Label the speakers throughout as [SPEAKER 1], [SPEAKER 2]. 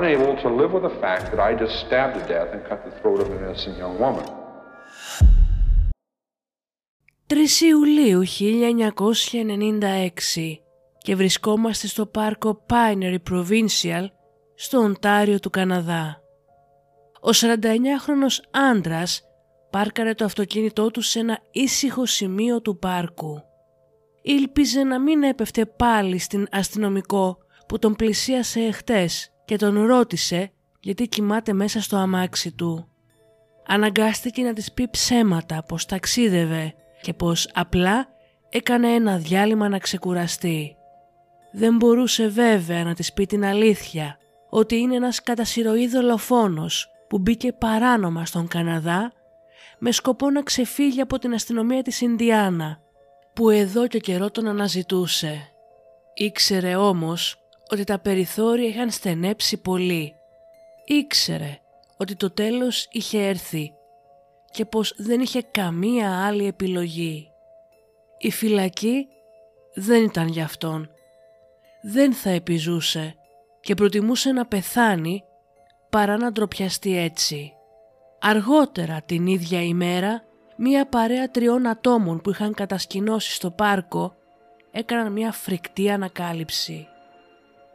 [SPEAKER 1] Unable to live with the fact that I just stabbed to death and cut the throat of an innocent young woman.
[SPEAKER 2] 3 Ιουλίου 1996 και βρισκόμαστε στο πάρκο Pinery Provincial στο Οντάριο του Καναδά. Ο 49χρονος άντρας πάρκαρε το αυτοκίνητό του σε ένα ήσυχο σημείο του πάρκου. Ήλπιζε να μην έπεφτε πάλι στην αστυνομικό που τον πλησίασε εχθές και τον ρώτησε γιατί κοιμάται μέσα στο αμάξι του. Αναγκάστηκε να της πει ψέματα πως ταξίδευε και πως απλά έκανε ένα διάλειμμα να ξεκουραστεί. Δεν μπορούσε βέβαια να της πει την αλήθεια ότι είναι ένας κατασυρωή δολοφόνος που μπήκε παράνομα στον Καναδά με σκοπό να ξεφύγει από την αστυνομία της Ινδιάνα που εδώ και καιρό τον αναζητούσε. Ήξερε όμως ότι τα περιθώρια είχαν στενέψει πολύ. Ήξερε ότι το τέλος είχε έρθει και πως δεν είχε καμία άλλη επιλογή. Η φυλακή δεν ήταν για αυτόν. Δεν θα επιζούσε και προτιμούσε να πεθάνει παρά να ντροπιαστεί έτσι. Αργότερα την ίδια ημέρα, μία παρέα τριών ατόμων που είχαν κατασκηνώσει στο πάρκο έκαναν μία φρικτή ανακάλυψη.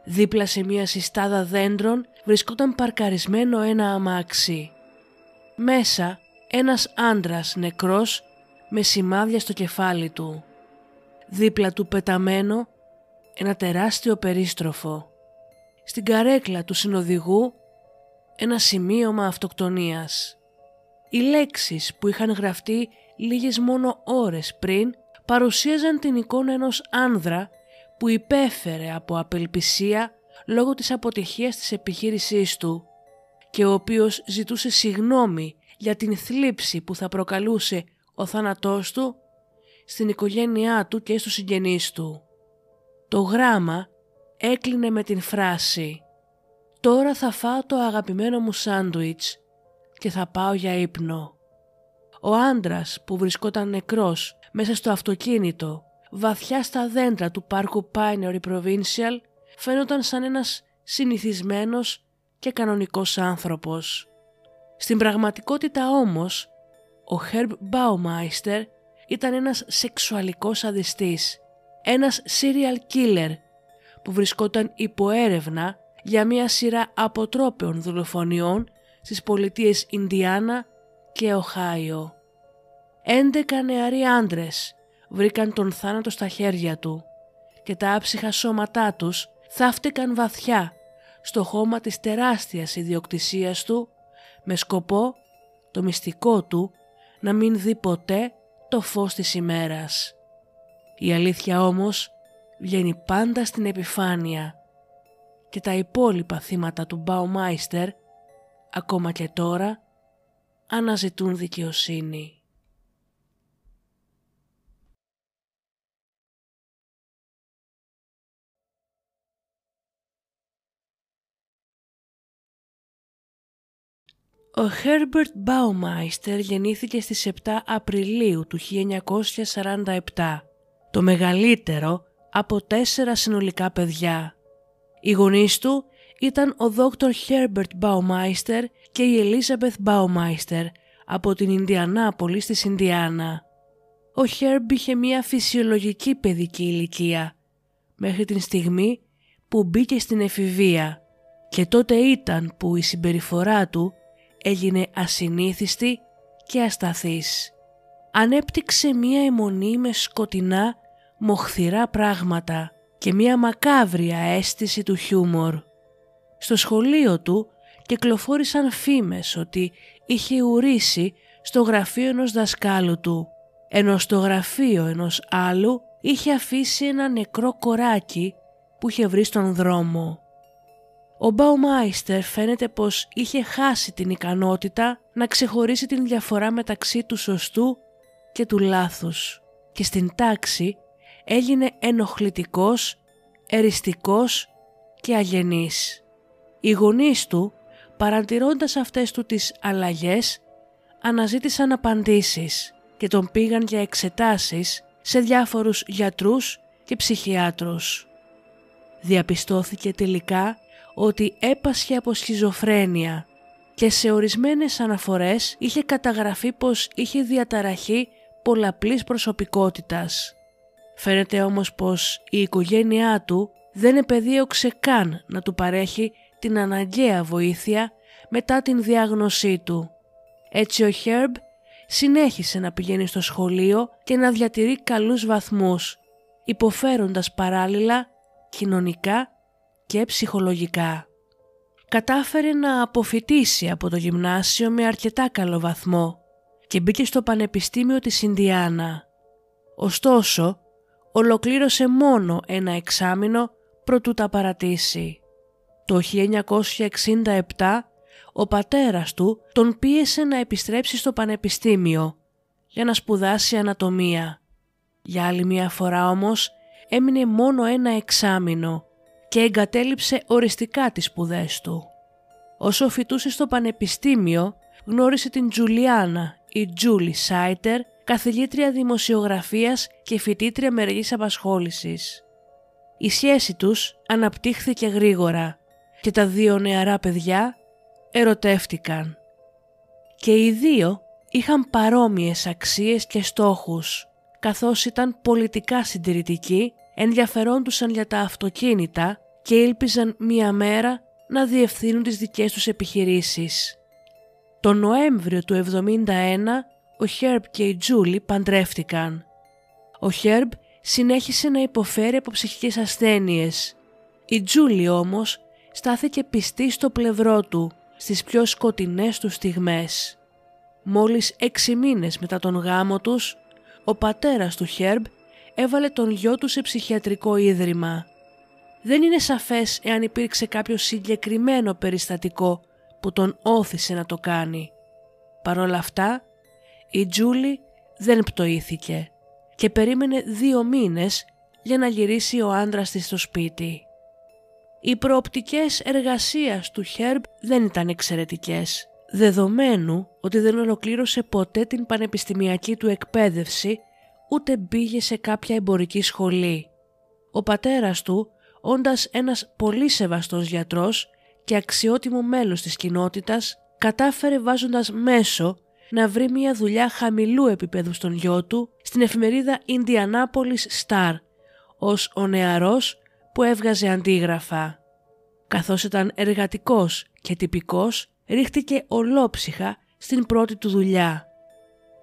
[SPEAKER 2] Δίπλα σε μία συστάδα δέντρων βρισκόταν παρκαρισμένο ένα αμάξι. Μέσα ένας άντρας νεκρός με σημάδια στο κεφάλι του. Δίπλα του πεταμένο ένα τεράστιο περίστροφο. Στην καρέκλα του συνοδηγού ένα σημείωμα αυτοκτονίας. Οι λέξεις που είχαν γραφτεί λίγες μόνο ώρες πριν παρουσίαζαν την εικόνα ενός άνδρα που υπέφερε από απελπισία λόγω της αποτυχίας της επιχείρησής του και ο οποίος ζητούσε συγνώμη για την θλίψη που θα προκαλούσε ο θάνατός του στην οικογένειά του και στους συγγενείς του. Το γράμμα έκλεινε με την φράση «Τώρα θα φάω το αγαπημένο μου σάντουιτς και θα πάω για ύπνο». Ο άντρας που βρισκόταν νεκρός μέσα στο αυτοκίνητο βαθιά στα δέντρα του πάρκου Pinery Provincial φαίνονταν σαν ένας συνηθισμένος και κανονικός άνθρωπος. Στην πραγματικότητα όμως, ο Herb Baumeister ήταν ένας σεξουαλικός αδιστής, ένας serial killer που βρισκόταν υπό έρευνα για μια σειρά αποτρόπαιων δολοφονιών στις πολιτείες Ινδιάνα και Οχάιο. 11 νεαροί άντρες βρήκαν τον θάνατο στα χέρια του και τα άψυχα σώματά τους θαύτηκαν βαθιά στο χώμα της τεράστιας ιδιοκτησίας του με σκοπό το μυστικό του να μην δει ποτέ το φως της ημέρας. Η αλήθεια όμως βγαίνει πάντα στην επιφάνεια και τα υπόλοιπα θύματα του Baumeister ακόμα και τώρα αναζητούν δικαιοσύνη. Ο Herbert Baumeister γεννήθηκε στις 7 Απριλίου του 1947, το μεγαλύτερο από τέσσερα συνολικά παιδιά. Οι γονείς του ήταν ο Dr. Herbert Baumeister και η Elizabeth Baumeister από την Ινδιανάπολη στη Ινδιάνα. Ο Herb είχε μια φυσιολογική παιδική ηλικία μέχρι την στιγμή που μπήκε στην εφηβεία και τότε ήταν που η συμπεριφορά του έγινε ασυνήθιστη και ασταθής. Ανέπτυξε μία αιμονή με σκοτεινά, μοχθηρά πράγματα και μία μακάβρια αίσθηση του χιούμορ. Στο σχολείο του κυκλοφόρησαν φήμες ότι είχε ουρήσει στο γραφείο ενός δασκάλου του, ενώ στο γραφείο ενός άλλου είχε αφήσει ένα νεκρό κοράκι που είχε βρει στον δρόμο. Ο Μπαουμάιστερ φαίνεται πως είχε χάσει την ικανότητα να ξεχωρίσει την διαφορά μεταξύ του σωστού και του λάθους και στην τάξη έγινε ενοχλητικός, εριστικός και αγενής. Οι γονείς του, παρατηρώντας αυτές του τις αλλαγές, αναζήτησαν απαντήσεις και τον πήγαν για εξετάσεις σε διάφορους γιατρούς και ψυχιάτρους. Διαπιστώθηκε τελικά ότι έπασχε από σχιζοφρένεια και σε ορισμένες αναφορές είχε καταγραφεί πως είχε διαταραχή πολλαπλής προσωπικότητας. Φαίνεται όμως πως η οικογένειά του δεν επεδίωξε καν να του παρέχει την αναγκαία βοήθεια μετά την διάγνωσή του. Έτσι ο Χέρμπ συνέχισε να πηγαίνει στο σχολείο και να διατηρεί καλούς βαθμούς, υποφέροντας παράλληλα κοινωνικά και ψυχολογικά. Κατάφερε να αποφυτίσει από το γυμνάσιο με αρκετά καλό βαθμό και μπήκε στο Πανεπιστήμιο της Ινδιάνα. Ωστόσο, ολοκλήρωσε μόνο ένα εξάμηνο προτού τα παρατήσει. Το 1967 ο πατέρας του τον πίεσε να επιστρέψει στο πανεπιστήμιο για να σπουδάσει ανατομία. Για άλλη μια φορά όμως έμεινε μόνο ένα εξάμηνο και εγκατέλειψε οριστικά τις σπουδές του. Όσο φοιτούσε στο πανεπιστήμιο γνώρισε την Τζουλιάνα ή Τζούλι Σάιτερ, καθηγήτρια δημοσιογραφίας και φοιτήτρια μερικής απασχόλησης. Η σχέση τους αναπτύχθηκε γρήγορα και τα δύο νεαρά παιδιά ερωτεύτηκαν. Και οι δύο είχαν παρόμοιες αξίες και στόχους, καθώς ήταν πολιτικά συντηρητικοί, ενδιαφερόντουσαν για τα αυτοκίνητα και ήλπιζαν μία μέρα να διευθύνουν τις δικές τους επιχειρήσεις. Το Νοέμβριο του 71 ο Χέρμπ και η Τζούλη παντρεύτηκαν. Ο Χέρμπ συνέχισε να υποφέρει από ψυχικές ασθένειες. Η Τζούλη όμως στάθηκε πιστή στο πλευρό του στις πιο σκοτεινές του στιγμές. Μόλις έξι μήνες μετά τον γάμο τους, ο πατέρας του Χέρμπ έβαλε τον γιο του σε ψυχιατρικό ίδρυμα. Δεν είναι σαφές εάν υπήρξε κάποιο συγκεκριμένο περιστατικό που τον όθησε να το κάνει. Παρ' όλα αυτά, η Τζούλη δεν πτωήθηκε και περίμενε δύο μήνες για να γυρίσει ο άντρας της στο σπίτι. Οι προοπτικές εργασίας του Χέρμπ δεν ήταν εξαιρετικές, δεδομένου ότι δεν ολοκλήρωσε ποτέ την πανεπιστημιακή του εκπαίδευση ούτε μπήγε σε κάποια εμπορική σχολή. Ο πατέρας του, όντας ένας πολύ σεβαστός γιατρός και αξιότιμο μέλος της κοινότητας, κατάφερε βάζοντας μέσο να βρει μια δουλειά χαμηλού επίπεδου στον γιο του στην εφημερίδα Indianapolis Star ως ο νεαρός που έβγαζε αντίγραφα. Καθώς ήταν εργατικός και τυπικός, ρίχτηκε ολόψυχα στην πρώτη του δουλειά.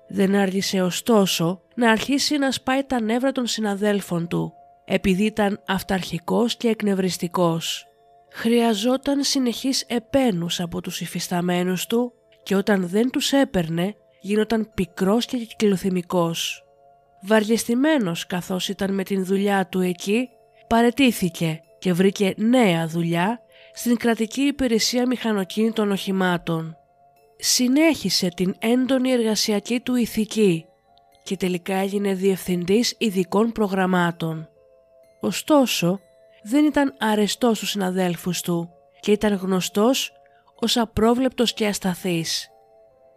[SPEAKER 2] Δεν άργησε ωστόσο να αρχίσει να σπάει τα νεύρα των συναδέλφων του, επειδή ήταν αυταρχικός και εκνευριστικός. Χρειαζόταν συνεχής επένους από τους υφισταμένους του και όταν δεν τους έπαιρνε γίνονταν πικρός και κυκλοθυμικός. Βαριεστημένος καθώς ήταν με την δουλειά του εκεί, παρετήθηκε και βρήκε νέα δουλειά στην κρατική υπηρεσία μηχανοκίνητων οχημάτων. Συνέχισε την έντονη εργασιακή του ηθική και τελικά έγινε διευθυντής ειδικών προγραμμάτων. Ωστόσο, δεν ήταν αρεστός στους συναδέλφους του και ήταν γνωστός ως απρόβλεπτος και ασταθής.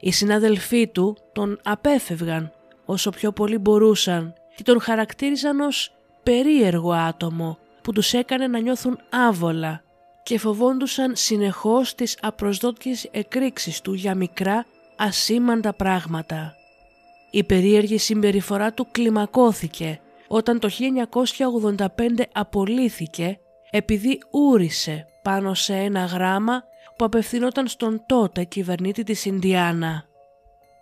[SPEAKER 2] Οι συναδελφοί του τον απέφευγαν όσο πιο πολύ μπορούσαν και τον χαρακτήριζαν ως περίεργο άτομο που τους έκανε να νιώθουν άβολα και φοβόντουσαν συνεχώς τις απροσδόκητες εκρήξεις του για μικρά ασήμαντα πράγματα. Η περίεργη συμπεριφορά του κλιμακώθηκε όταν το 1985 απολύθηκε επειδή ούρισε πάνω σε ένα γράμμα που απευθυνόταν στον τότε κυβερνήτη της Ινδιάνα.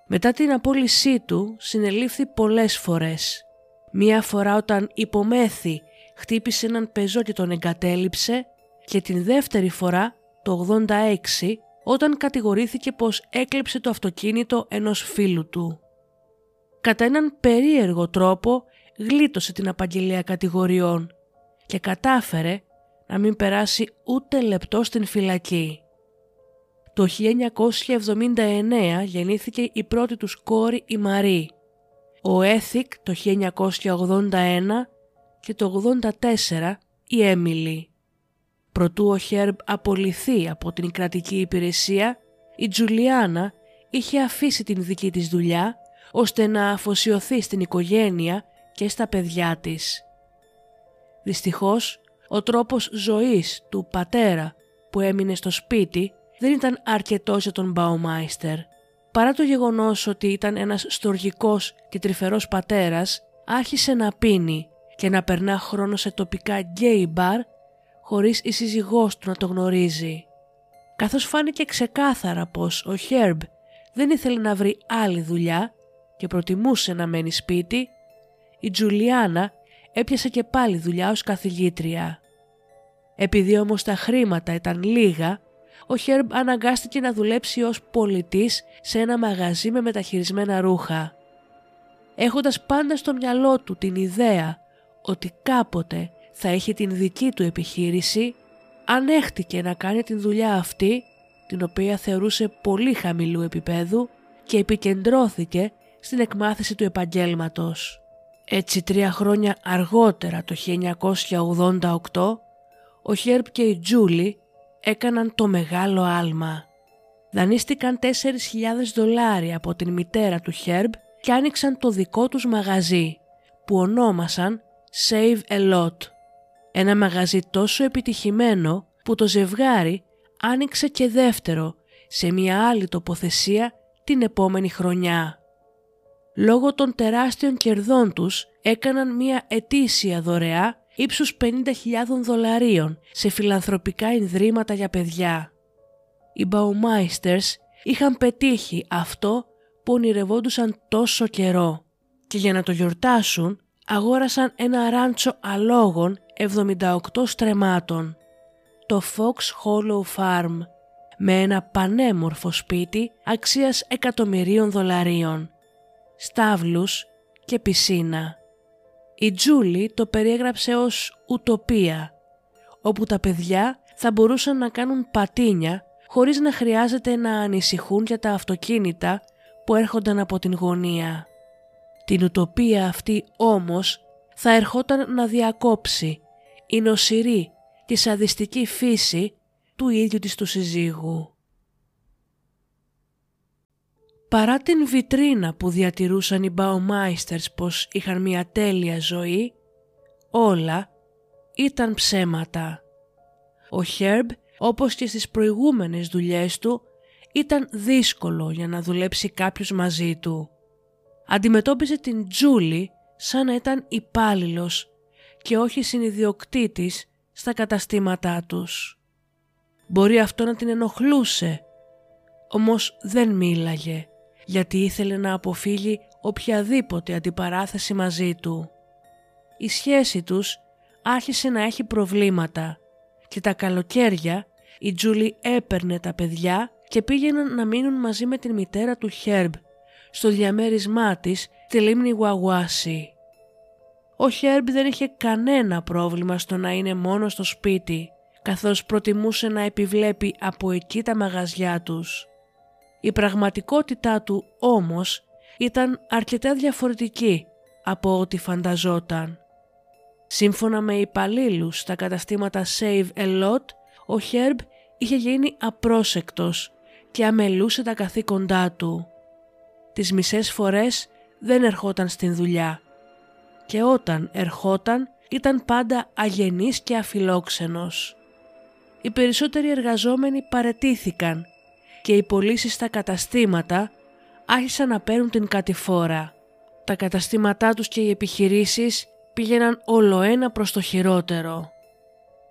[SPEAKER 2] Μετά την απόλυσή του συνελήφθη πολλές φορές. Μία φορά όταν υπομέθη χτύπησε έναν πεζό και τον εγκατέλειψε και την δεύτερη φορά το 86 όταν κατηγορήθηκε πως έκλεψε το αυτοκίνητο ενός φίλου του. Κατά έναν περίεργο τρόπο γλίτωσε την απαγγελία κατηγοριών και κατάφερε να μην περάσει ούτε λεπτό στην φυλακή. Το 1979 γεννήθηκε η πρώτη τους κόρη η Μαρή, ο Έθικ το 1981 και το 84 η Έμιλι. Προτού ο Χέρμπ απολυθεί από την κρατική υπηρεσία, η Τζουλιάνα είχε αφήσει την δική της δουλειά ώστε να αφοσιωθεί στην οικογένεια και στα παιδιά της. Δυστυχώς, ο τρόπος ζωής του πατέρα που έμεινε στο σπίτι δεν ήταν αρκετός για τον Μπαουμάιστερ. Παρά το γεγονός ότι ήταν ένας στοργικός και τρυφερός πατέρας, άρχισε να πίνει και να περνά χρόνο σε τοπικά γκέι μπαρ χωρίς η σύζυγός του να το γνωρίζει. Καθώς φάνηκε ξεκάθαρα πως ο Χέρμπ δεν ήθελε να βρει άλλη δουλειά και προτιμούσε να μένει σπίτι, η Τζουλιάνα έπιασε και πάλι δουλειά ως καθηγήτρια. Επειδή όμως τα χρήματα ήταν λίγα, ο Χέρμπ αναγκάστηκε να δουλέψει ως πολιτής σε ένα μαγαζί με μεταχειρισμένα ρούχα. Έχοντας πάντα στο μυαλό του την ιδέα ότι κάποτε θα είχε την δική του επιχείρηση, ανέχτηκε να κάνει την δουλειά αυτή, την οποία θεωρούσε πολύ χαμηλού επίπεδου και επικεντρώθηκε στην εκμάθηση του επαγγέλματος. Έτσι τρία χρόνια αργότερα το 1988 ο Χέρπ και η Τζούλη έκαναν το μεγάλο άλμα. Δανείστηκαν 4.000 δολάρια από την μητέρα του Χέρμπ και άνοιξαν το δικό τους μαγαζί που ονόμασαν Save a Lot. Ένα μαγαζί τόσο επιτυχημένο που το ζευγάρι άνοιξε και δεύτερο σε μια άλλη τοποθεσία την επόμενη χρονιά. Λόγω των τεράστιων κερδών τους έκαναν μια ετήσια δωρεά ύψους 50.000 δολαρίων σε φιλανθρωπικά ινδρύματα για παιδιά. Οι Baummeisters είχαν πετύχει αυτό που ονειρευόντουσαν τόσο καιρό και για να το γιορτάσουν αγόρασαν ένα ράντσο αλόγων 78 στρεμάτων, το Fox Hollow Farm, με ένα πανέμορφο σπίτι αξίας εκατομμυρίων δολαρίων, στάβλους και πισίνα. Η Τζούλη το περιέγραψε ως ουτοπία, όπου τα παιδιά θα μπορούσαν να κάνουν πατίνια χωρίς να χρειάζεται να ανησυχούν για τα αυτοκίνητα που έρχονταν από την γωνία. Την ουτοπία αυτή όμως θα ερχόταν να διακόψει η νοσηρή και σαδιστική φύση του ίδιου της του συζύγου. Παρά την βιτρίνα που διατηρούσαν οι Baumeister's πως είχαν μια τέλεια ζωή, όλα ήταν ψέματα. Ο Χέρμπ, όπως και στις προηγούμενες δουλειές του, ήταν δύσκολο για να δουλέψει κάποιος μαζί του. Αντιμετώπιζε την Τζούλη σαν να ήταν υπάλληλος και όχι συνειδιοκτήτης στα καταστήματά τους. Μπορεί αυτό να την ενοχλούσε, όμως δεν μίλαγε γιατί ήθελε να αποφύγει οποιαδήποτε αντιπαράθεση μαζί του. Η σχέση τους άρχισε να έχει προβλήματα και τα καλοκαίρια η Τζούλη έπαιρνε τα παιδιά και πήγαιναν να μείνουν μαζί με την μητέρα του Χέρμπ στο διαμέρισμά της τη λίμνη Γουαγουάση. Ο Χέρμπ δεν είχε κανένα πρόβλημα στο να είναι μόνο στο σπίτι καθώς προτιμούσε να επιβλέπει από εκεί τα μαγαζιά τους. Η πραγματικότητά του όμως ήταν αρκετά διαφορετική από ό,τι φανταζόταν. Σύμφωνα με υπαλλήλους στα καταστήματα Save a Lot, ο Herb είχε γίνει απρόσεκτος και αμελούσε τα καθήκοντά του. Τις μισές φορές δεν ερχόταν στην δουλειά και όταν ερχόταν ήταν πάντα αγενής και αφιλόξενος. Οι περισσότεροι εργαζόμενοι παρετήθηκαν και οι πωλήσει στα καταστήματα άρχισαν να παίρνουν την κατηφόρα. Τα καταστήματά τους και οι επιχειρήσεις πήγαιναν όλο ένα προς το χειρότερο.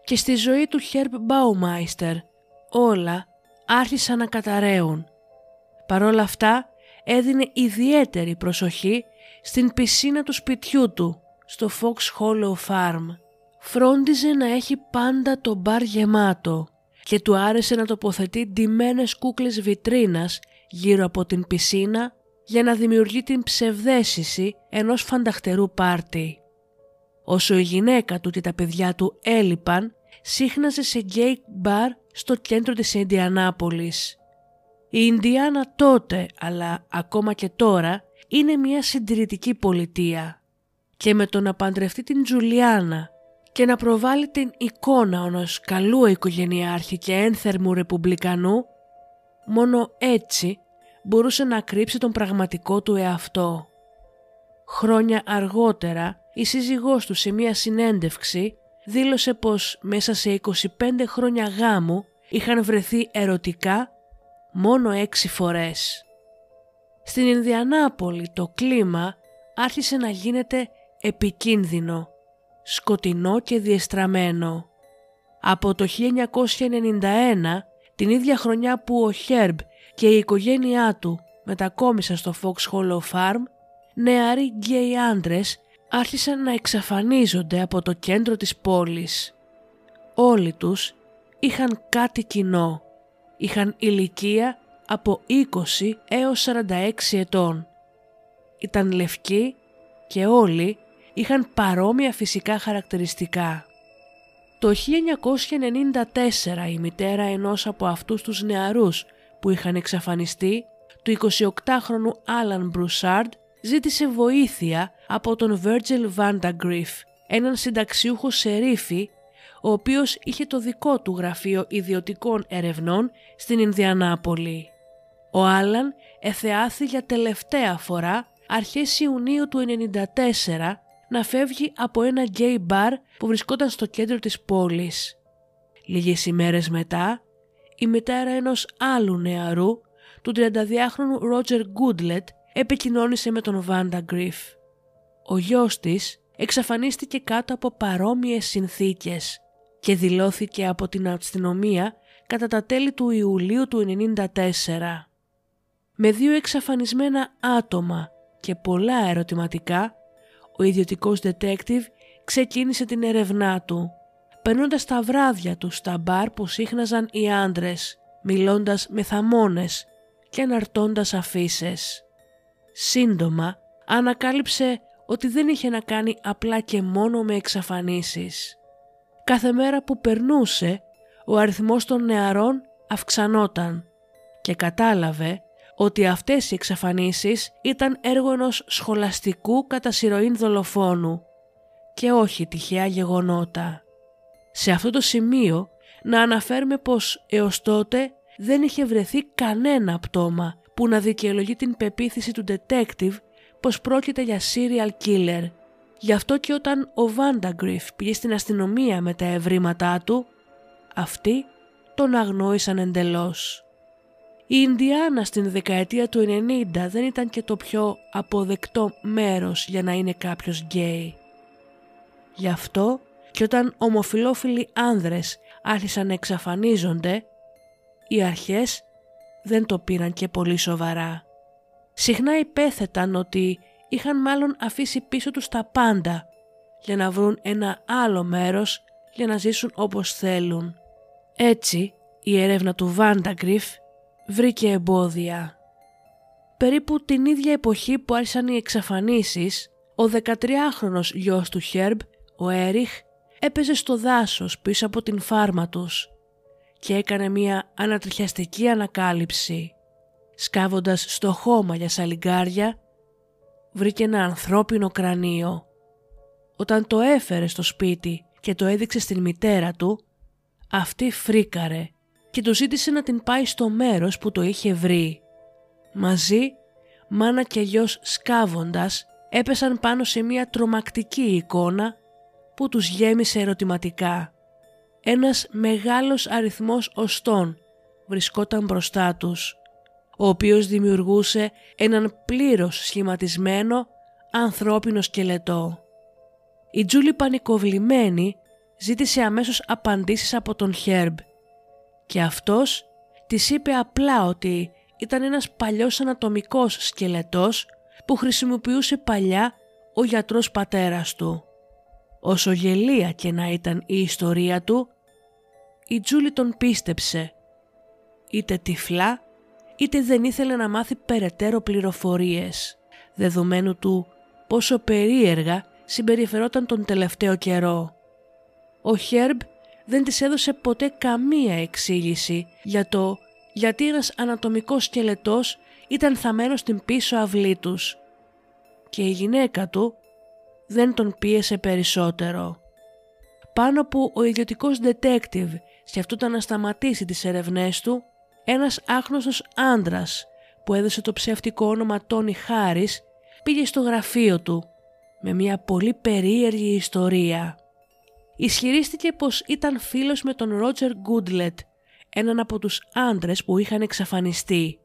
[SPEAKER 2] Και στη ζωή του Herb Baumeister όλα άρχισαν να καταραίουν. Παρόλα αυτά έδινε ιδιαίτερη προσοχή στην πισίνα του σπιτιού του στο Fox Hollow Farm. Φρόντιζε να έχει πάντα το μπαρ γεμάτο και του άρεσε να τοποθετεί ντυμένες κούκλες βιτρίνας γύρω από την πισίνα για να δημιουργεί την ψευδέστηση ενός φανταχτερού πάρτι. Όσο η γυναίκα του και τα παιδιά του έλειπαν, σύχναζε σε γκέι μπαρ στο κέντρο της Ινδιανάπολης. Η Ινδιάνα τότε, αλλά ακόμα και τώρα, είναι μια συντηρητική πολιτεία. Και με το να παντρευτεί την Τζουλιάνα και να προβάλλει την εικόνα ενός καλού οικογενειάρχη και ένθερμου ρεπουμπλικανού, μόνο έτσι μπορούσε να κρύψει τον πραγματικό του εαυτό. Χρόνια αργότερα η σύζυγός του σε μία συνέντευξη δήλωσε πως μέσα σε 25 χρόνια γάμου είχαν βρεθεί ερωτικά μόνο έξι φορές. Στην Ινδιανάπολη το κλίμα άρχισε να γίνεται επικίνδυνο, σκοτεινό και διεστραμμένο. Από το 1991, την ίδια χρονιά που ο Χέρμπ και η οικογένειά του μετακόμισαν στο Fox Hollow Farm, νεαροί γκέι άντρες άρχισαν να εξαφανίζονται από το κέντρο της πόλης. Όλοι τους είχαν κάτι κοινό. Είχαν ηλικία από 20 έως 46 ετών. Ήταν λευκοί και όλοι είχαν παρόμοια φυσικά χαρακτηριστικά. Το 1994 η μητέρα ενός από αυτούς τους νεαρούς που είχαν εξαφανιστεί, του 28χρονου Άλαν Μπρουσάρντ, ζήτησε βοήθεια από τον Virgil Vandagriff, έναν συνταξιούχο σερίφη, ο οποίος είχε το δικό του γραφείο ιδιωτικών ερευνών στην Ινδιανάπολη. Ο Άλαν εθεάθη για τελευταία φορά αρχές Ιουνίου του 1994 να φεύγει από ένα γκέι μπαρ που βρισκόταν στο κέντρο της πόλης. Λίγες ημέρες μετά, η μητέρα ενός άλλου νεαρού, του 32χρονου Ρότζερ Γκούντλετ, επικοινώνησε με τον Βάνταγκριφ. Ο γιος της εξαφανίστηκε κάτω από παρόμοιες συνθήκες και δηλώθηκε από την αστυνομία κατά τα τέλη του Ιουλίου του 1994. Με δύο εξαφανισμένα άτομα και πολλά ερωτηματικά, ο ιδιωτικός detective ξεκίνησε την ερευνά του, περνώντας τα βράδια του στα μπαρ που σύχναζαν οι άντρες, μιλώντας με θαμώνες και αναρτώντας αφήσεις. Σύντομα ανακάλυψε ότι δεν είχε να κάνει απλά και μόνο με εξαφανίσεις. Κάθε μέρα που περνούσε, ο αριθμός των νεαρών αυξανόταν και κατάλαβε ότι αυτές οι εξαφανίσεις ήταν έργο ενός σχολαστικού κατά σειροήν δολοφόνου και όχι τυχαία γεγονότα. Σε αυτό το σημείο να αναφέρουμε πως έως τότε δεν είχε βρεθεί κανένα πτώμα που να δικαιολογεί την πεποίθηση του detective πως πρόκειται για serial killer. Γι' αυτό και όταν ο Vandagriff πήγε στην αστυνομία με τα ευρήματά του, αυτοί τον αγνόησαν εντελώς. Η Ινδιάνα στην δεκαετία του 90 δεν ήταν και το πιο αποδεκτό μέρος για να είναι κάποιος γκέι. Γι' αυτό και όταν ομοφιλόφιλοι άνδρες άρχισαν να εξαφανίζονται, οι αρχές δεν το πήραν και πολύ σοβαρά. Συχνά υπέθεταν ότι είχαν μάλλον αφήσει πίσω τους τα πάντα για να βρουν ένα άλλο μέρος για να ζήσουν όπως θέλουν. Έτσι, η έρευνα του Βάνταγκριφ βρήκε εμπόδια. Περίπου την ίδια εποχή που άρχισαν οι εξαφανίσεις, ο 13χρονος γιος του Χέρμπ, ο Έριχ, έπαιζε στο δάσος πίσω από την φάρμα τους και έκανε μια ανατριχιαστική ανακάλυψη. Σκάβοντας στο χώμα για σαλιγκάρια, βρήκε ένα ανθρώπινο κρανίο. Όταν το έφερε στο σπίτι και το έδειξε στην μητέρα του, αυτή φρίκαρε και του ζήτησε να την πάει στο μέρος που το είχε βρει. Μαζί, μάνα και γιος σκάβοντας έπεσαν πάνω σε μια τρομακτική εικόνα που τους γέμισε ερωτηματικά. Ένας μεγάλος αριθμός οστών βρισκόταν μπροστά τους, ο οποίος δημιουργούσε έναν πλήρως σχηματισμένο ανθρώπινο σκελετό. Η Τζούλη πανικοβλημένη ζήτησε αμέσως απαντήσεις από τον Χέρμπ και αυτός της είπε απλά ότι ήταν ένας παλιός ανατομικός σκελετός που χρησιμοποιούσε παλιά ο γιατρός πατέρας του. Όσο γελία και να ήταν η ιστορία του, η Τζούλη τον πίστεψε. Είτε τυφλά, είτε δεν ήθελε να μάθει περαιτέρω πληροφορίες, δεδομένου του πόσο περίεργα συμπεριφερόταν τον τελευταίο καιρό. Ο Χέρμπ δεν της έδωσε ποτέ καμία εξήγηση για το γιατί ένας ανατομικός σκελετός ήταν θαμένος στην πίσω αυλή τους και η γυναίκα του δεν τον πίεσε περισσότερο. Πάνω που ο ιδιωτικός detective σκεφτόταν να σταματήσει τις ερευνές του, ένας άγνωστος άντρας που έδωσε το ψεύτικο όνομα Τόνι Χάρις πήγε στο γραφείο του με μια πολύ περίεργη ιστορία. Ισχυρίστηκε πως ήταν φίλος με τον Ρότζερ Γκούντλετ, έναν από τους άντρες που είχαν εξαφανιστεί.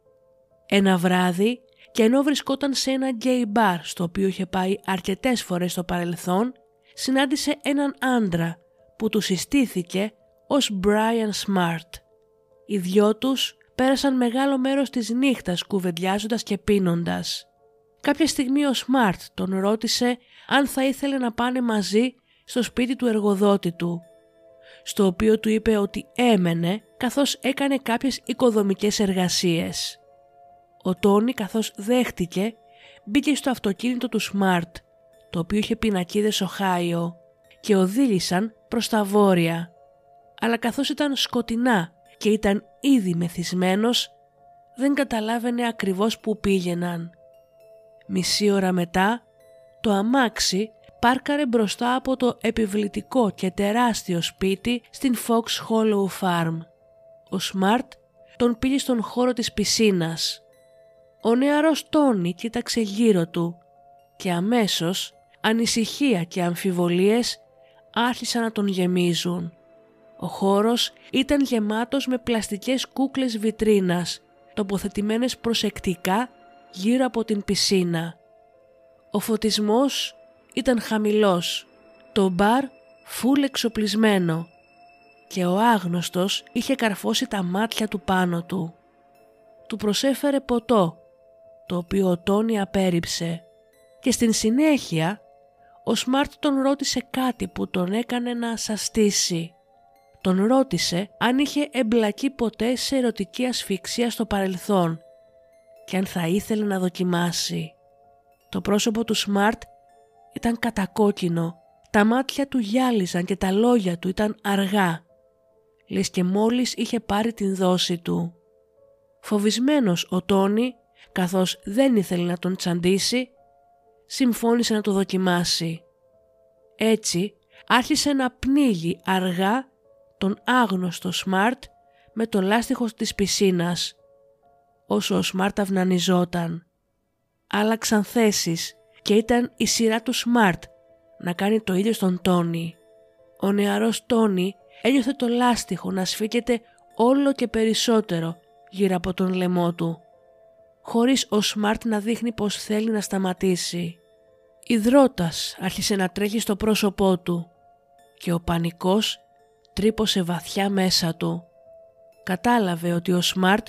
[SPEAKER 2] Ένα βράδυ και ενώ βρισκόταν σε ένα γκέι μπαρ στο οποίο είχε πάει αρκετές φορές στο παρελθόν, συνάντησε έναν άντρα που του συστήθηκε ως Brian Smart. Οι δυο τους πέρασαν μεγάλο μέρος της νύχτας κουβεντιάζοντας και πίνοντας. Κάποια στιγμή ο Smart τον ρώτησε αν θα ήθελε να πάνε μαζί στο σπίτι του εργοδότη του, στο οποίο του είπε ότι έμενε καθώς έκανε κάποιες οικοδομικές εργασίες. Ο Τόνι καθώς δέχτηκε μπήκε στο αυτοκίνητο του Smart, το οποίο είχε πινακίδες Οχάιο και οδήγησαν προς τα βόρεια. Αλλά καθώς ήταν σκοτεινά και ήταν ήδη μεθυσμένος, δεν καταλάβαινε ακριβώς που πήγαιναν. Μισή ώρα μετά, το αμάξι πάρκαρε μπροστά από το επιβλητικό και τεράστιο σπίτι στην Fox Hollow Farm. Ο Σμαρτ τον πήγε στον χώρο της πισίνας. Ο νεαρός Τόνι κοίταξε γύρω του και αμέσως ανησυχία και αμφιβολίες άρχισαν να τον γεμίζουν. Ο χώρος ήταν γεμάτος με πλαστικές κούκλες βιτρίνας τοποθετημένες προσεκτικά γύρω από την πισίνα. Ο φωτισμός ήταν χαμηλός, το μπαρ φούλ εξοπλισμένο και ο άγνωστος είχε καρφώσει τα μάτια του πάνω του. Του προσέφερε ποτό, το οποίο ο Τόνι απέρριψε και στην συνέχεια ο Σμαρτ τον ρώτησε κάτι που τον έκανε να σαστήσει. Τον ρώτησε αν είχε εμπλακεί ποτέ σε ερωτική ασφυξία στο παρελθόν και αν θα ήθελε να δοκιμάσει. Το πρόσωπο του Σμαρτ ήταν κατακόκκινο, τα μάτια του γυάλιζαν και τα λόγια του ήταν αργά, λες και μόλις είχε πάρει την δόση του. Φοβισμένος ο Τόνι, καθώς δεν ήθελε να τον τσαντήσει, συμφώνησε να το δοκιμάσει. Έτσι άρχισε να πνίγει αργά τον άγνωστο Σμαρτ με το λάστιχος της πισίνας, όσο ο Σμαρτ αυνανιζόταν. Άλλαξαν θέσεις και ήταν η σειρά του Σμαρτ να κάνει το ίδιο στον Τόνι. Ο νεαρός Τόνι ένιωθε το λάστιχο να σφίγγεται όλο και περισσότερο γύρω από τον λαιμό του, χωρίς ο Σμαρτ να δείχνει πως θέλει να σταματήσει. Ιδρώτας άρχισε να τρέχει στο πρόσωπό του και ο πανικός τρύπωσε βαθιά μέσα του. Κατάλαβε ότι ο Σμαρτ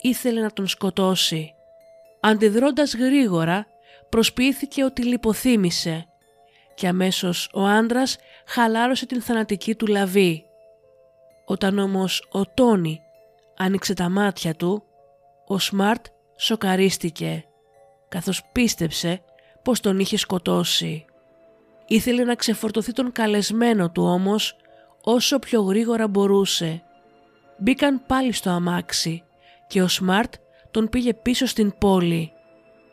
[SPEAKER 2] ήθελε να τον σκοτώσει. Αντιδρώντας γρήγορα προσποιήθηκε ότι λιποθύμησε και αμέσως ο άντρας χαλάρωσε την θανατική του λαβή. Όταν όμως ο Τόνι άνοιξε τα μάτια του, ο Σμαρτ σοκαρίστηκε καθώς πίστεψε πως τον είχε σκοτώσει. Ήθελε να ξεφορτωθεί τον καλεσμένο του όμως όσο πιο γρήγορα μπορούσε. Μπήκαν πάλι στο αμάξι και ο Σμαρτ τον πήγε πίσω στην πόλη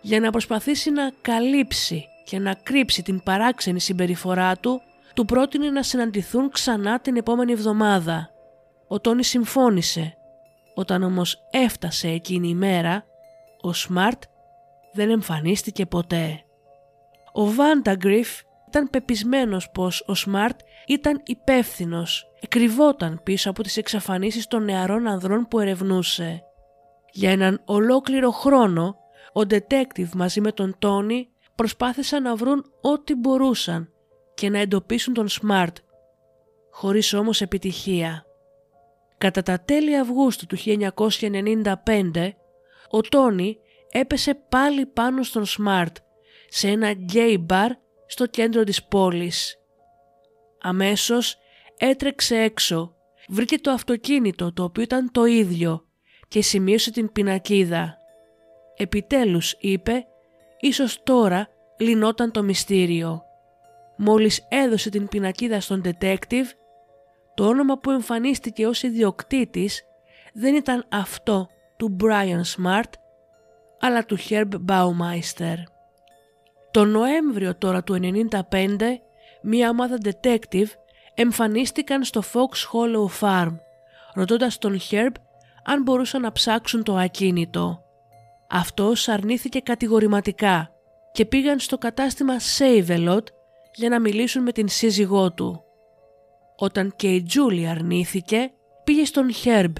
[SPEAKER 2] για να προσπαθήσει να καλύψει και να κρύψει την παράξενη συμπεριφορά του, του πρότεινε να συναντηθούν ξανά την επόμενη εβδομάδα. Ο Τόνι συμφώνησε Όταν όμως έφτασε εκείνη η μέρα, ο Σμαρτ δεν εμφανίστηκε ποτέ. Ο Βάνταγκριφ ήταν πεπισμένος πως ο Σμαρτ ήταν υπεύθυνος, εκρυβόταν πίσω από τις εξαφανίσεις των νεαρών ανδρών που ερευνούσε. Για έναν ολόκληρο χρόνο, ο detective μαζί με τον Τόνι προσπάθησαν να βρουν ό,τι μπορούσαν και να εντοπίσουν τον Σμαρτ, χωρίς όμως επιτυχία. Κατά τα τέλη Αυγούστου του 1995, ο Τόνι έπεσε πάλι πάνω στον Σμαρτ σε ένα gay bar στο κέντρο της πόλης. Αμέσως έτρεξε έξω, βρήκε το αυτοκίνητο το οποίο ήταν το ίδιο και σημείωσε την πινακίδα. Επιτέλους είπε, ίσως τώρα λυνόταν το μυστήριο. Μόλις έδωσε την πινακίδα στον detective, το όνομα που εμφανίστηκε ως ιδιοκτήτης δεν ήταν αυτό του Brian Smart, αλλά του Herb Baumeister. Το Νοέμβριο τώρα του 1995, μία ομάδα detective εμφανίστηκαν στο Fox Hollow Farm, ρωτώντας τον Herb αν μπορούσαν να ψάξουν το ακίνητο. Αυτός αρνήθηκε κατηγορηματικά και πήγαν στο κατάστημα Save για να μιλήσουν με την σύζυγό του. Όταν και η Τζούλη αρνήθηκε, πήγε στον Herb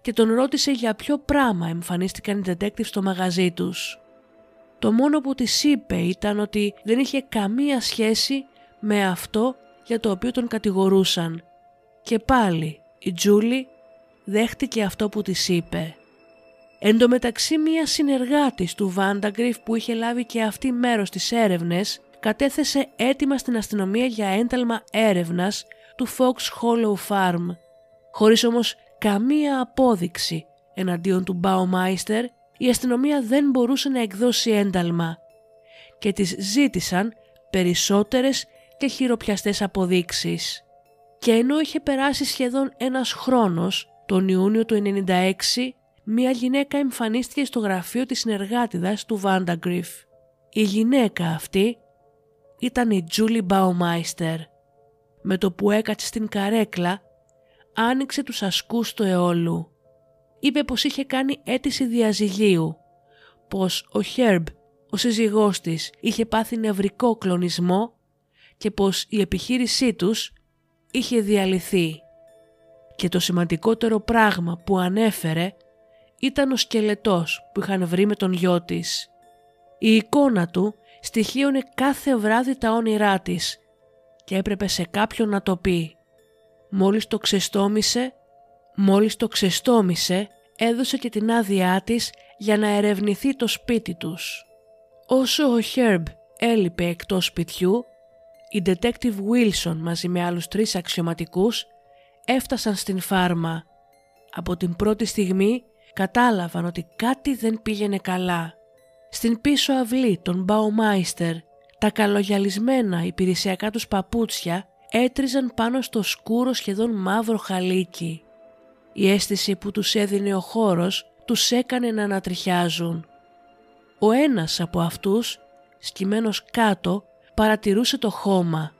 [SPEAKER 2] και τον ρώτησε για ποιο πράγμα εμφανίστηκαν οι detectives στο μαγαζί τους. Το μόνο που της είπε ήταν ότι δεν είχε καμία σχέση με αυτό για το οποίο τον κατηγορούσαν. Και πάλι η Τζούλη δέχτηκε αυτό που της είπε. Εν τω μεταξύ μία συνεργάτης του Βάνταγκριφ που είχε λάβει και αυτή μέρος στις έρευνες κατέθεσε έτοιμα στην αστυνομία για ένταλμα έρευνας του Fox Hollow Farm, χωρίς όμως καμία απόδειξη εναντίον του Baumeister η αστυνομία δεν μπορούσε να εκδώσει ένταλμα και τις ζήτησαν περισσότερες και χειροπιαστές αποδείξεις. Και ενώ είχε περάσει σχεδόν ένας χρόνος, τον Ιούνιο του 1996, μια γυναίκα εμφανίστηκε στο γραφείο της συνεργάτηδας του Βάνταγκριφ. Η γυναίκα αυτή ήταν η Τζούλι Μπαουμάιστερ. Με το που έκατσε στην καρέκλα, άνοιξε τους ασκούς του αιώλου. Είπε πως είχε κάνει αίτηση διαζυγίου, πως ο Χέρμπ, ο σύζυγός της, είχε πάθει νευρικό κλονισμό και πως η επιχείρησή τους είχε διαλυθεί. Και το σημαντικότερο πράγμα που ανέφερε ήταν ο σκελετός που είχαν βρει με τον γιο της. Η εικόνα του στοιχείωνε κάθε βράδυ τα όνειρά της και έπρεπε σε κάποιον να το πει. Μόλις το ξεστόμησε, μόλις το ξεστόμησε, έδωσε και την άδειά της για να ερευνηθεί το σπίτι τους. Όσο ο Χέρμπ έλειπε εκτός σπιτιού, η Detective Wilson μαζί με άλλους τρεις αξιωματικούς έφτασαν στην φάρμα. Από την πρώτη στιγμή κατάλαβαν ότι κάτι δεν πήγαινε καλά. Στην πίσω αυλή των Baumeister, τα καλογιαλισμένα υπηρεσιακά τους παπούτσια έτριζαν πάνω στο σκούρο σχεδόν μαύρο χαλίκι. Η αίσθηση που τους έδινε ο χώρος τους έκανε να ανατριχιάζουν. Ο ένας από αυτούς, σκυμμένος κάτω, παρατηρούσε το χώμα.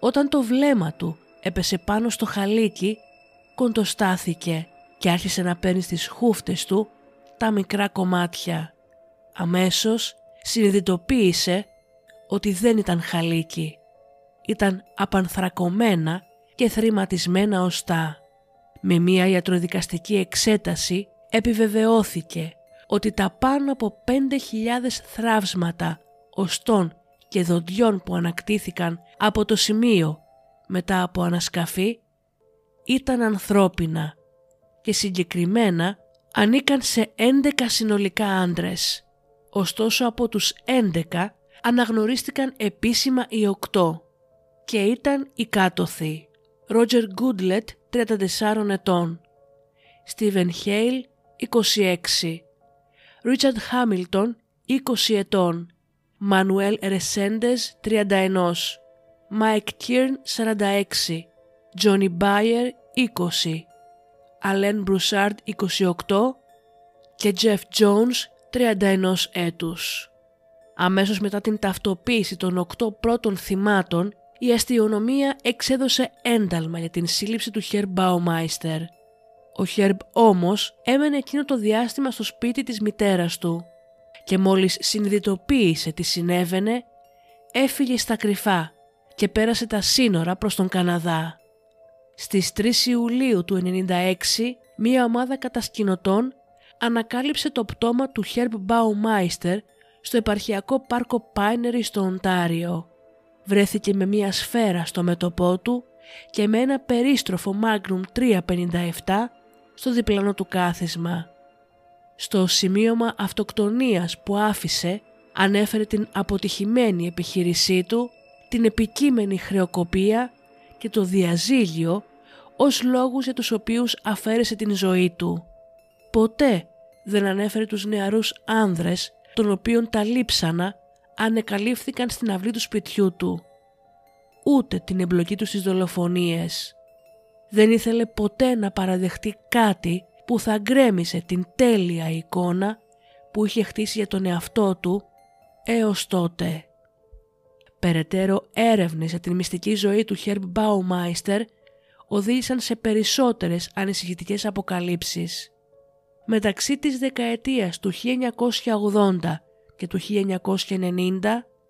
[SPEAKER 2] Όταν το βλέμμα του έπεσε πάνω στο χαλίκι, κοντοστάθηκε και άρχισε να παίρνει στις χούφτες του τα μικρά κομμάτια. Αμέσως συνειδητοποίησε ότι δεν ήταν χαλίκι. Ήταν απανθρακωμένα και θρηματισμένα οστά. Με μία ιατροδικαστική εξέταση επιβεβαιώθηκε ότι τα πάνω από 5.000 θράψματα οστών και δοντιών που ανακτήθηκαν από το σημείο μετά από ανασκαφή ήταν ανθρώπινα και συγκεκριμένα ανήκαν σε 11 συνολικά άντρες. Ωστόσο από τους 11 αναγνωρίστηκαν επίσημα οι 8 και ήταν οι κάτωθοι. Ρότζερ Γκούντλετ 34 ετών, Στίβεν Χέιλ 26, Ρίτσαρντ Χάμιλτον 20 ετών, Μανουέλ Ρεσέντες 31, Μάικ Κίρν 46, Τζόνι Μπάιερ 20, Αλέν Μπρουσάρντ 28 και Τζεφ Τζόνς 31 ετών. Αμέσως μετά την ταυτοποίηση των 8 πρώτων θυμάτων, η αστυνομία εξέδωσε ένταλμα για την σύλληψη του Χερμπ Μπαουμάιστερ. Ο Χέρμπ όμως έμενε εκείνο το διάστημα στο σπίτι της μητέρας του και μόλις συνειδητοποίησε τι συνέβαινε, έφυγε στα κρυφά και πέρασε τα σύνορα προς τον Καναδά. Στις 3 Ιουλίου του 1996, μία ομάδα κατασκηνωτών ανακάλυψε το πτώμα του Herb Baumeister στο επαρχιακό πάρκο Πάινερι στο Οντάριο. Βρέθηκε με μία σφαίρα στο μέτωπό του και με ένα περίστροφο Magnum 357 στο διπλανό του κάθισμα. Στο σημείωμα αυτοκτονίας που άφησε ανέφερε την αποτυχημένη επιχείρησή του, την επικείμενη χρεοκοπία και το διαζύγιο ως λόγους για τους οποίους αφαίρεσε την ζωή του. Ποτέ δεν ανέφερε τους νεαρούς άνδρες των οποίων τα λείψανα ανεκαλύφθηκαν στην αυλή του σπιτιού του. Ούτε την εμπλοκή τους στις δολοφονίες. Δεν ήθελε ποτέ να παραδεχτεί κάτι που θα γκρέμισε την τέλεια εικόνα που είχε χτίσει για τον εαυτό του έως τότε. Περαιτέρω έρευνες για την μυστική ζωή του Herb Baumeister οδήγησαν σε περισσότερες ανησυχητικές αποκαλύψεις. Μεταξύ της δεκαετίας του 1980 και του 1990,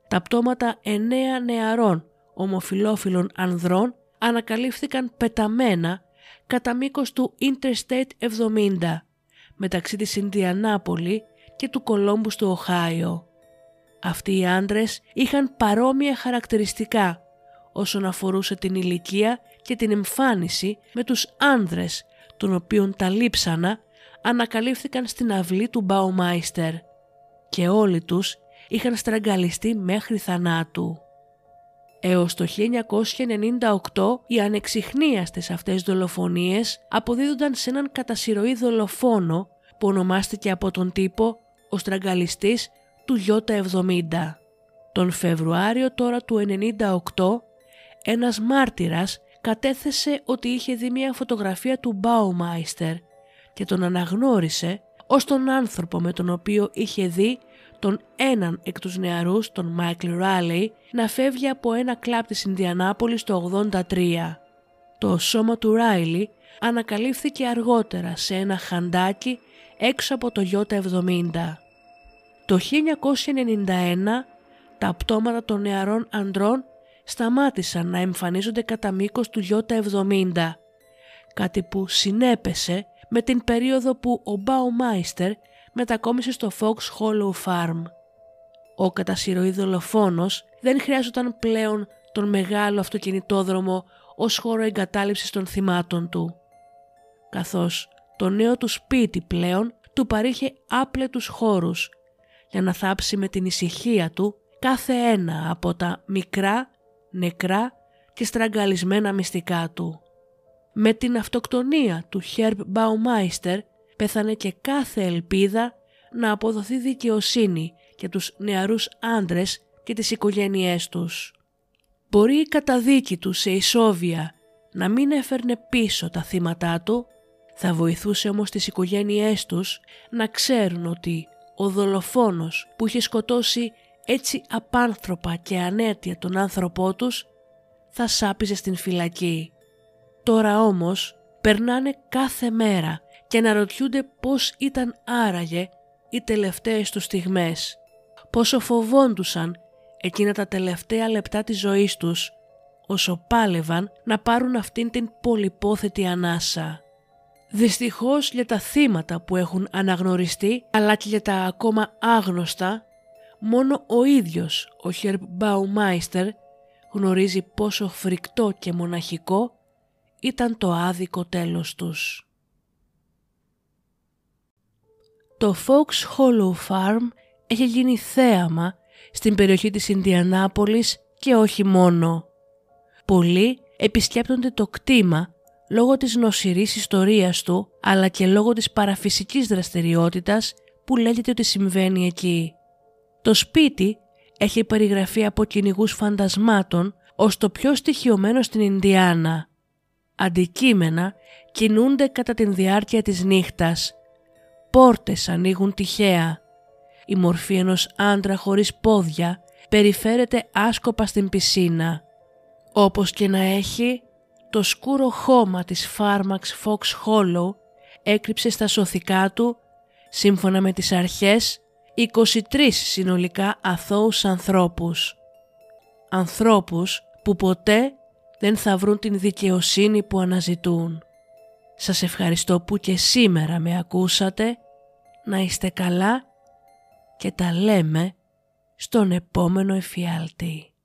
[SPEAKER 2] τα πτώματα εννέα νεαρών ομοφιλόφιλων ανδρών ανακαλύφθηκαν πεταμένα κατά μήκος του Interstate 70 μεταξύ της Ινδιανάπολη και του Κολόμπους του Οχάιο. Αυτοί οι άντρες είχαν παρόμοια χαρακτηριστικά όσον αφορούσε την ηλικία και την εμφάνιση με τους άνδρες των οποίων τα λείψανα ανακαλύφθηκαν στην αυλή του Μπαουμάιστερ και όλοι τους είχαν στραγγαλιστεί μέχρι θανάτου. Έως το 1998 οι ανεξιχνίαστες αυτές δολοφονίες αποδίδονταν σε έναν κατασυρωή δολοφόνο που ονομάστηκε από τον τύπο ο στραγγαλιστής του Ιώτα 70. Τον Φεβρουάριο τώρα του 98 ένας μάρτυρας κατέθεσε ότι είχε δει μια φωτογραφία του Μπάουμάιστερ και τον αναγνώρισε ως τον άνθρωπο με τον οποίο είχε δει τον έναν εκ τους νεαρούς, τον Μάικλ Ράλεϊ, να φεύγει από ένα κλαπ της Ινδιανάπολης το 83. Το σώμα του Ράιλι ανακαλύφθηκε αργότερα σε ένα χαντάκι έξω από το Ιώτα 70. Το 1991 τα πτώματα των νεαρών αντρών σταμάτησαν να εμφανίζονται κατά μήκος του Ιώτα 70, κάτι που συνέπεσε με την περίοδο που ο Μπαουμάιστερ μετακόμισε στο Fox Hollow Farm. Ο κατασυρωή δολοφόνος δεν χρειάζονταν πλέον τον μεγάλο αυτοκινητόδρομο ως χώρο εγκατάλειψης των θυμάτων του, καθώς το νέο του σπίτι πλέον του παρήχε άπλετους χώρους για να θάψει με την ησυχία του κάθε ένα από τα μικρά, νεκρά και στραγγαλισμένα μυστικά του. Με την αυτοκτονία του Herb Baumeister πέθανε και κάθε ελπίδα να αποδοθεί δικαιοσύνη για τους νεαρούς άντρες και τις οικογένειές τους. Μπορεί η καταδίκη του σε ισόβια να μην έφερνε πίσω τα θύματά του, θα βοηθούσε όμως τις οικογένειές τους να ξέρουν ότι ο δολοφόνος που είχε σκοτώσει έτσι απάνθρωπα και ανέτεια τον άνθρωπό τους θα σάπιζε στην φυλακή. Τώρα όμως περνάνε κάθε μέρα και αναρωτιούνται πώς ήταν άραγε οι τελευταίες τους στιγμές. Πόσο φοβόντουσαν εκείνα τα τελευταία λεπτά της ζωής τους όσο πάλευαν να πάρουν αυτήν την πολυπόθετη ανάσα. Δυστυχώς για τα θύματα που έχουν αναγνωριστεί αλλά και για τα ακόμα άγνωστα μόνο ο ίδιος ο Χερμπ Μπαουμάιστερ γνωρίζει πόσο φρικτό και μοναχικό ήταν το άδικο τέλος τους. Το Fox Hollow Farm έχει γίνει θέαμα στην περιοχή της Ινδιανάπολης και όχι μόνο. Πολλοί επισκέπτονται το κτήμα λόγω της νοσηρής ιστορίας του αλλά και λόγω της παραφυσικής δραστηριότητας που λέγεται ότι συμβαίνει εκεί. Το σπίτι έχει περιγραφεί από κυνηγούς φαντασμάτων ως το πιο στοιχειωμένο στην Ινδιάνα. Αντικείμενα κινούνται κατά την διάρκεια της νύχτας. Πόρτες ανοίγουν τυχαία. Η μορφή ενός άντρα χωρίς πόδια περιφέρεται άσκοπα στην πισίνα. Όπως και να έχει, το σκούρο χώμα της Φάρμαξ Fox Hollow έκρυψε στα σωθικά του, σύμφωνα με τις αρχές, 23 συνολικά αθώους ανθρώπους. Ανθρώπους που ποτέ δεν θα βρουν την δικαιοσύνη που αναζητούν. Σας ευχαριστώ που και σήμερα με ακούσατε, να είστε καλά και τα λέμε στον επόμενο εφιάλτη.